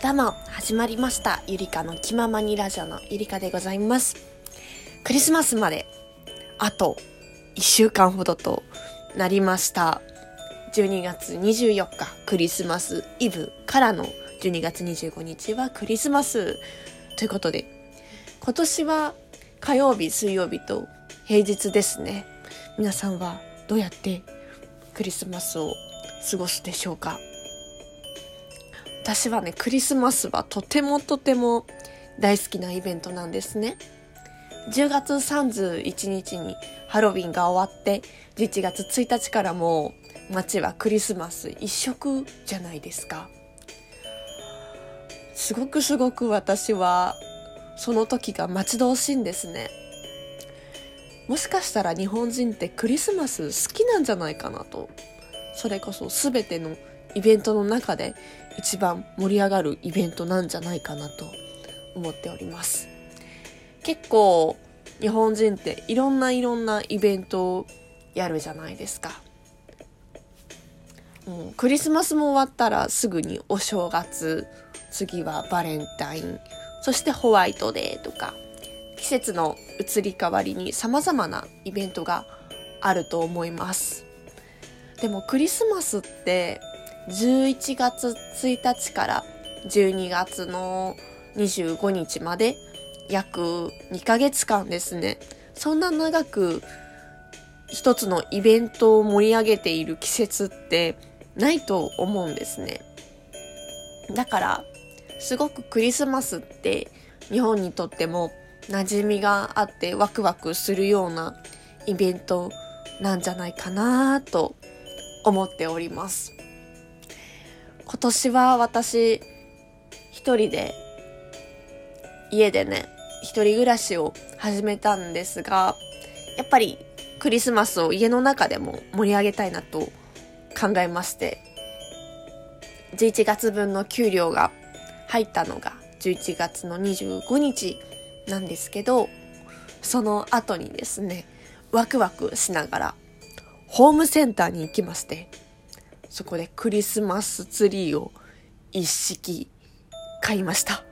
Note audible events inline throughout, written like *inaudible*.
どうも、始まりました。ゆりかの気ままにラジオのゆりかでございます。クリスマスまで、あと1週間ほどとなりました。12月24日、クリスマスイブからの12月25日はクリスマスということで、今年は火曜日、水曜日と平日ですね。皆さんはどうやってクリスマスを過ごすでしょうか？私はねクリスマスはとてもとても大好きなイベントなんですね。10月31日にハロウィンが終わって11月1日からもう街はクリスマス一色じゃないですか。すごくすごく私はその時が待ち遠しいんですね。もしかしたら日本人ってクリスマス好きなんじゃないかなと。それこそ全てのイベントの中で一番盛り上がるイベントなんじゃないかなと思っております。結構日本人っていろんないろんなイベントをやるじゃないですか。もうクリスマスも終わったらすぐにお正月次はバレンタインそしてホワイトデーとか季節の移り変わりに様々なイベントがあると思います。でもクリスマスって11月1日から12月の25日まで約2ヶ月間ですね。そんな長く一つのイベントを盛り上げている季節ってないと思うんですね。だから、すごくクリスマスって日本にとっても馴染みがあってワクワクするようなイベントなんじゃないかなと思っております。今年は私一人で家でね一人暮らしを始めたんですがやっぱりクリスマスを家の中でも盛り上げたいなと考えまして11月分の給料が入ったのが11月の25日なんですけどその後にですねワクワクしながらホームセンターに行きましてそこでクリスマスツリーを一式買いました。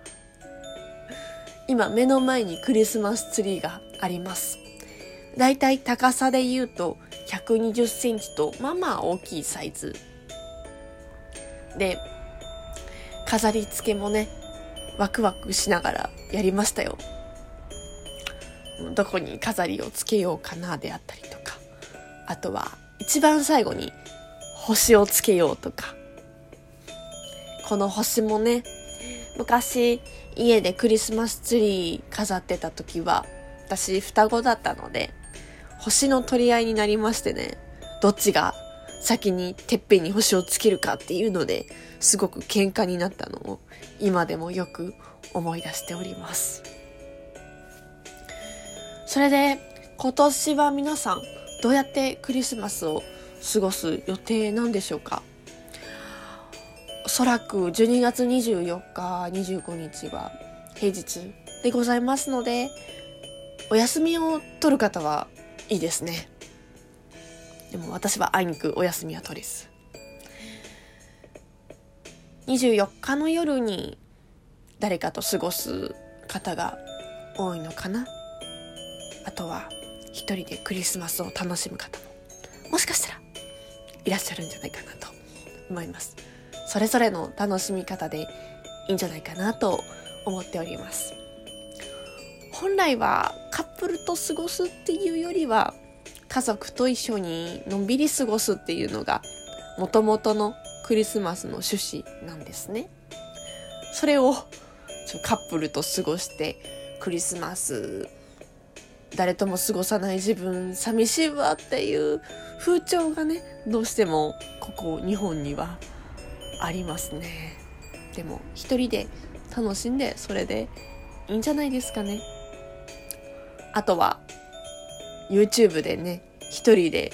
今目の前にクリスマスツリーがあります。だいたい高さで言うと120センチとまあまあ大きいサイズ。で、飾り付けもね、ワクワクしながらやりましたよ。どこに飾りをつけようかなであったりとか。あとは一番最後に星をつけようとか。この星もね、昔家でクリスマスツリー飾ってた時は、私双子だったので、星の取り合いになりましてね、どっちが先にてっぺんに星をつけるかっていうので、すごく喧嘩になったのを今でもよく思い出しております。それで今年は皆さんどうやってクリスマスを過ごす予定なんでしょうか？おそらく12月24日、25日は平日でございますので、お休みを取る方はいいですね。でも私はあいにくお休みは取れず。24日の夜に誰かと過ごす方が多いのかな？あとは一人でクリスマスを楽しむ方ももしかしたらいらっしゃるんじゃないかなと思います。それぞれの楽しみ方でいいんじゃないかなと思っております。本来はカップルと過ごすっていうよりは家族と一緒にのんびり過ごすっていうのが元々のクリスマスの趣旨なんですね。それをカップルと過ごしてクリスマス誰とも過ごさない自分寂しいわっていう風潮がねどうしてもここ日本にはありますね。でも一人で楽しんでそれでいいんじゃないですかね。あとは YouTube でね一人で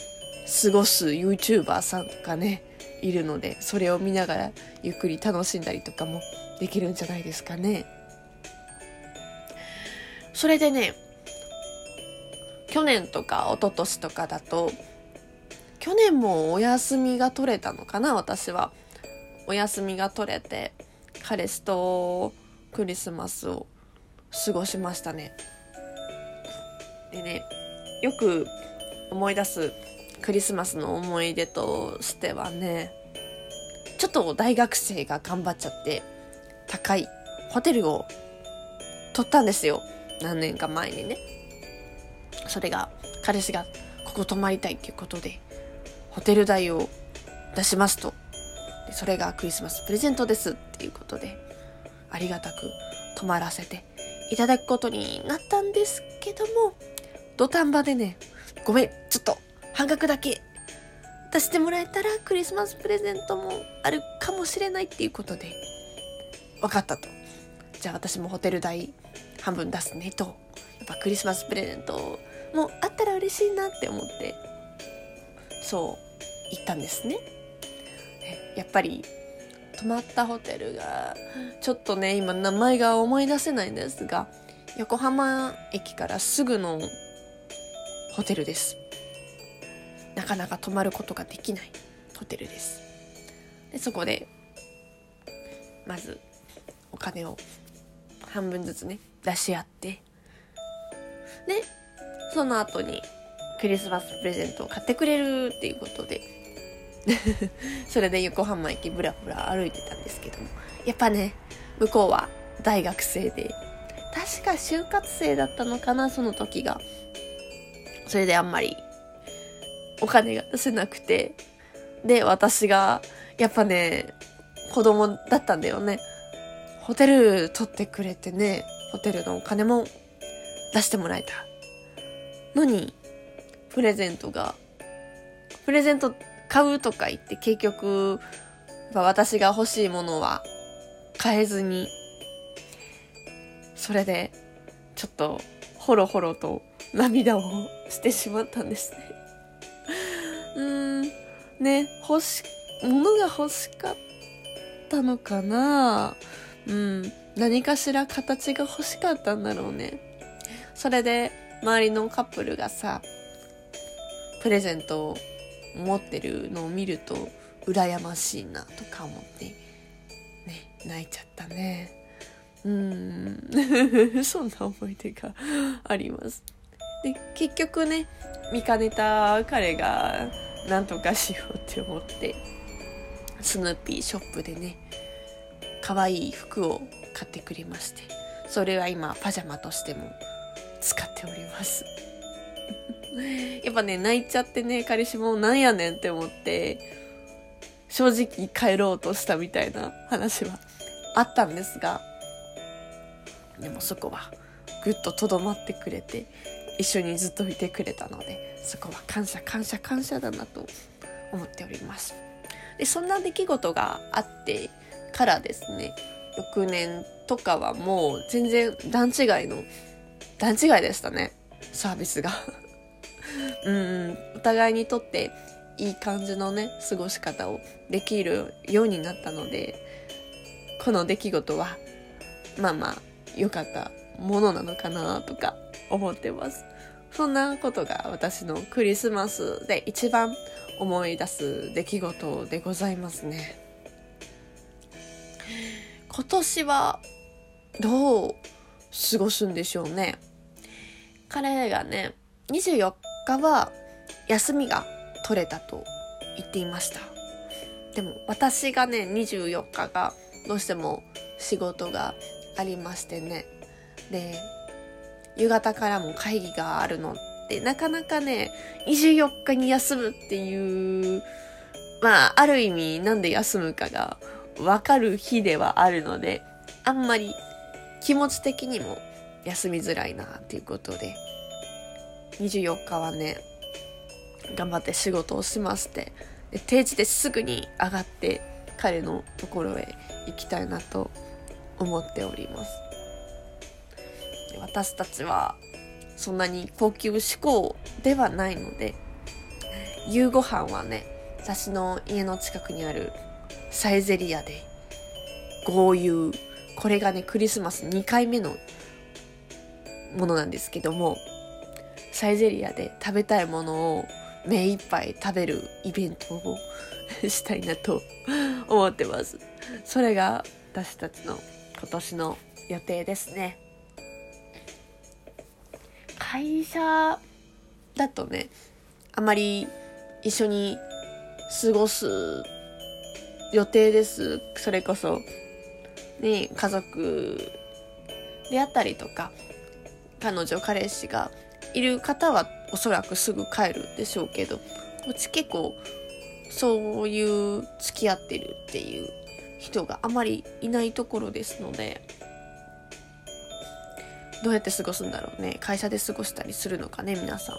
過ごす YouTuber さんとかねいるのでそれを見ながらゆっくり楽しんだりとかもできるんじゃないですかね。それでね去年とか一昨年とかだと去年もお休みが取れたのかな私はお休みが取れて彼氏とクリスマスを過ごしましたね。でね、よく思い出すクリスマスの思い出としてはね、ちょっと大学生が頑張っちゃって、高いホテルを取ったんですよ。何年か前にね。それが、彼氏がここ泊まりたいっていうことで、ホテル代を出しますと。でそれがクリスマスプレゼントですっていうことで、ありがたく泊まらせていただくことになったんですけども、土壇場でね、ごめん、ちょっと半額だけ出してもらえたらクリスマスプレゼントもあるかもしれないっていうことで、分かったと。じゃあ私もホテル代半分出すねと。っぱクリスマスプレゼントもあったら嬉しいなって思って、そう言ったんですね。やっぱり泊まったホテルがちょっとね今名前が思い出せないんですが横浜駅からすぐのホテルですなかなか泊まることができないホテルですでそこでまずお金を半分ずつね出し合ってでその後にクリスマスプレゼントを買ってくれるっていうことで。*laughs* それで横浜駅ブラブラ歩いてたんですけども。やっぱね向こうは大学生で。確か就活生だったのかなその時が。それであんまりお金が出せなくて。で私がやっぱね子供だったんだよね。ホテル取ってくれてねホテルのお金も出してもらえたのにプレゼントがプレゼント買うとか言って結局、私が欲しいものは買えずに、それで、ちょっと、ほろほろと涙をしてしまったんですね。*laughs* うーん、ね、欲し、物が欲しかったのかなうん、何かしら形が欲しかったんだろうね。それで、周りのカップルがさ、プレゼントを持ってるのを見ると羨ましいなとか思ってね泣いちゃったね。うん。*laughs* そんな思い出があります。で結局ね見かねた彼が何とかしようって思ってスヌーピーショップでね可愛い服を買ってくれましてそれは今パジャマとしても使っております *laughs* やっぱね、泣いちゃってね、彼氏もなんやねんって思って、正直帰ろうとしたみたいな話はあったんですが、でもそこはぐっととどまってくれて、一緒にずっといてくれたので、そこは感謝感謝感謝だなと思っております。で、そんな出来事があってからですね、翌年とかはもう全然段違いの、段違いでしたね、サービスが。*laughs* うん、お互いにとっていい感じのね、過ごし方をできるようになったので、この出来事は、まあまあ、良かったものなのかなとか思ってます。そんなことが私のクリスマスで一番思い出す出来事でございますね。今年はどう過ごすんでしょうね。彼がね、24日は休みが取れたと言っていました。でも私がね、24日がどうしても仕事がありましてね。で、夕方からも会議があるのってなかなかね、24日に休むっていう、まあ、ある意味なんで休むかがわかる日ではあるので、あんまり気持ち的にも休みづらいなっていうことで、24日はね、頑張って仕事をしまして、定時ですぐに上がって彼のところへ行きたいなと思っております。私たちはそんなに高級志向ではないので、夕ご飯はね、私の家の近くにあるサイゼリアで、豪遊。これがね、クリスマス2回目のものなんですけども、サイゼリアで食べたいものを目いっぱい食べるイベントを *laughs* したいなと思ってます。それが私たちの今年の予定ですね会社だとねあまり一緒に過ごす予定ですそれこそね家族であったりとか彼女彼氏がいる方はおそらくすぐ帰るでしょうけどうち結構そういう付き合ってるっていう人があまりいないところですのでどうやって過ごすんだろうね会社で過ごしたりするのかね皆さん。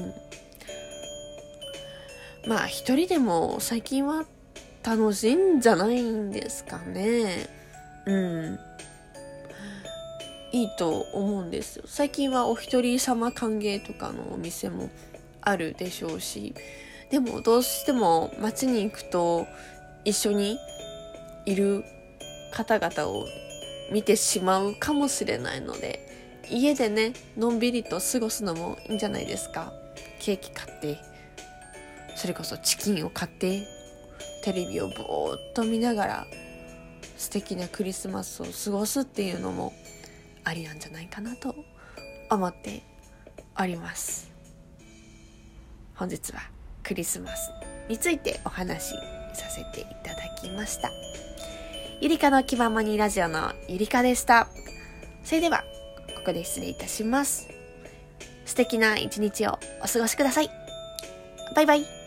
うん。まあ一人でも最近は楽しいんじゃないんですかね。うん。いいと思うんですよ。最近はお一人様歓迎とかのお店もあるでしょうしでもどうしても街に行くと一緒にいる方々を見てしまうかもしれないので家でねのんびりと過ごすのもいいんじゃないですか。ケーキ買ってそれこそチキンを買ってテレビをぼーっと見ながら素敵なクリスマスを過ごすっていうのもありなんじゃないかなと思っております。本日はクリスマスについてお話しさせていただきました。ゆりかの気ままにラジオのゆりかでした。それではここで失礼いたします。素敵な一日をお過ごしください。バイバイ。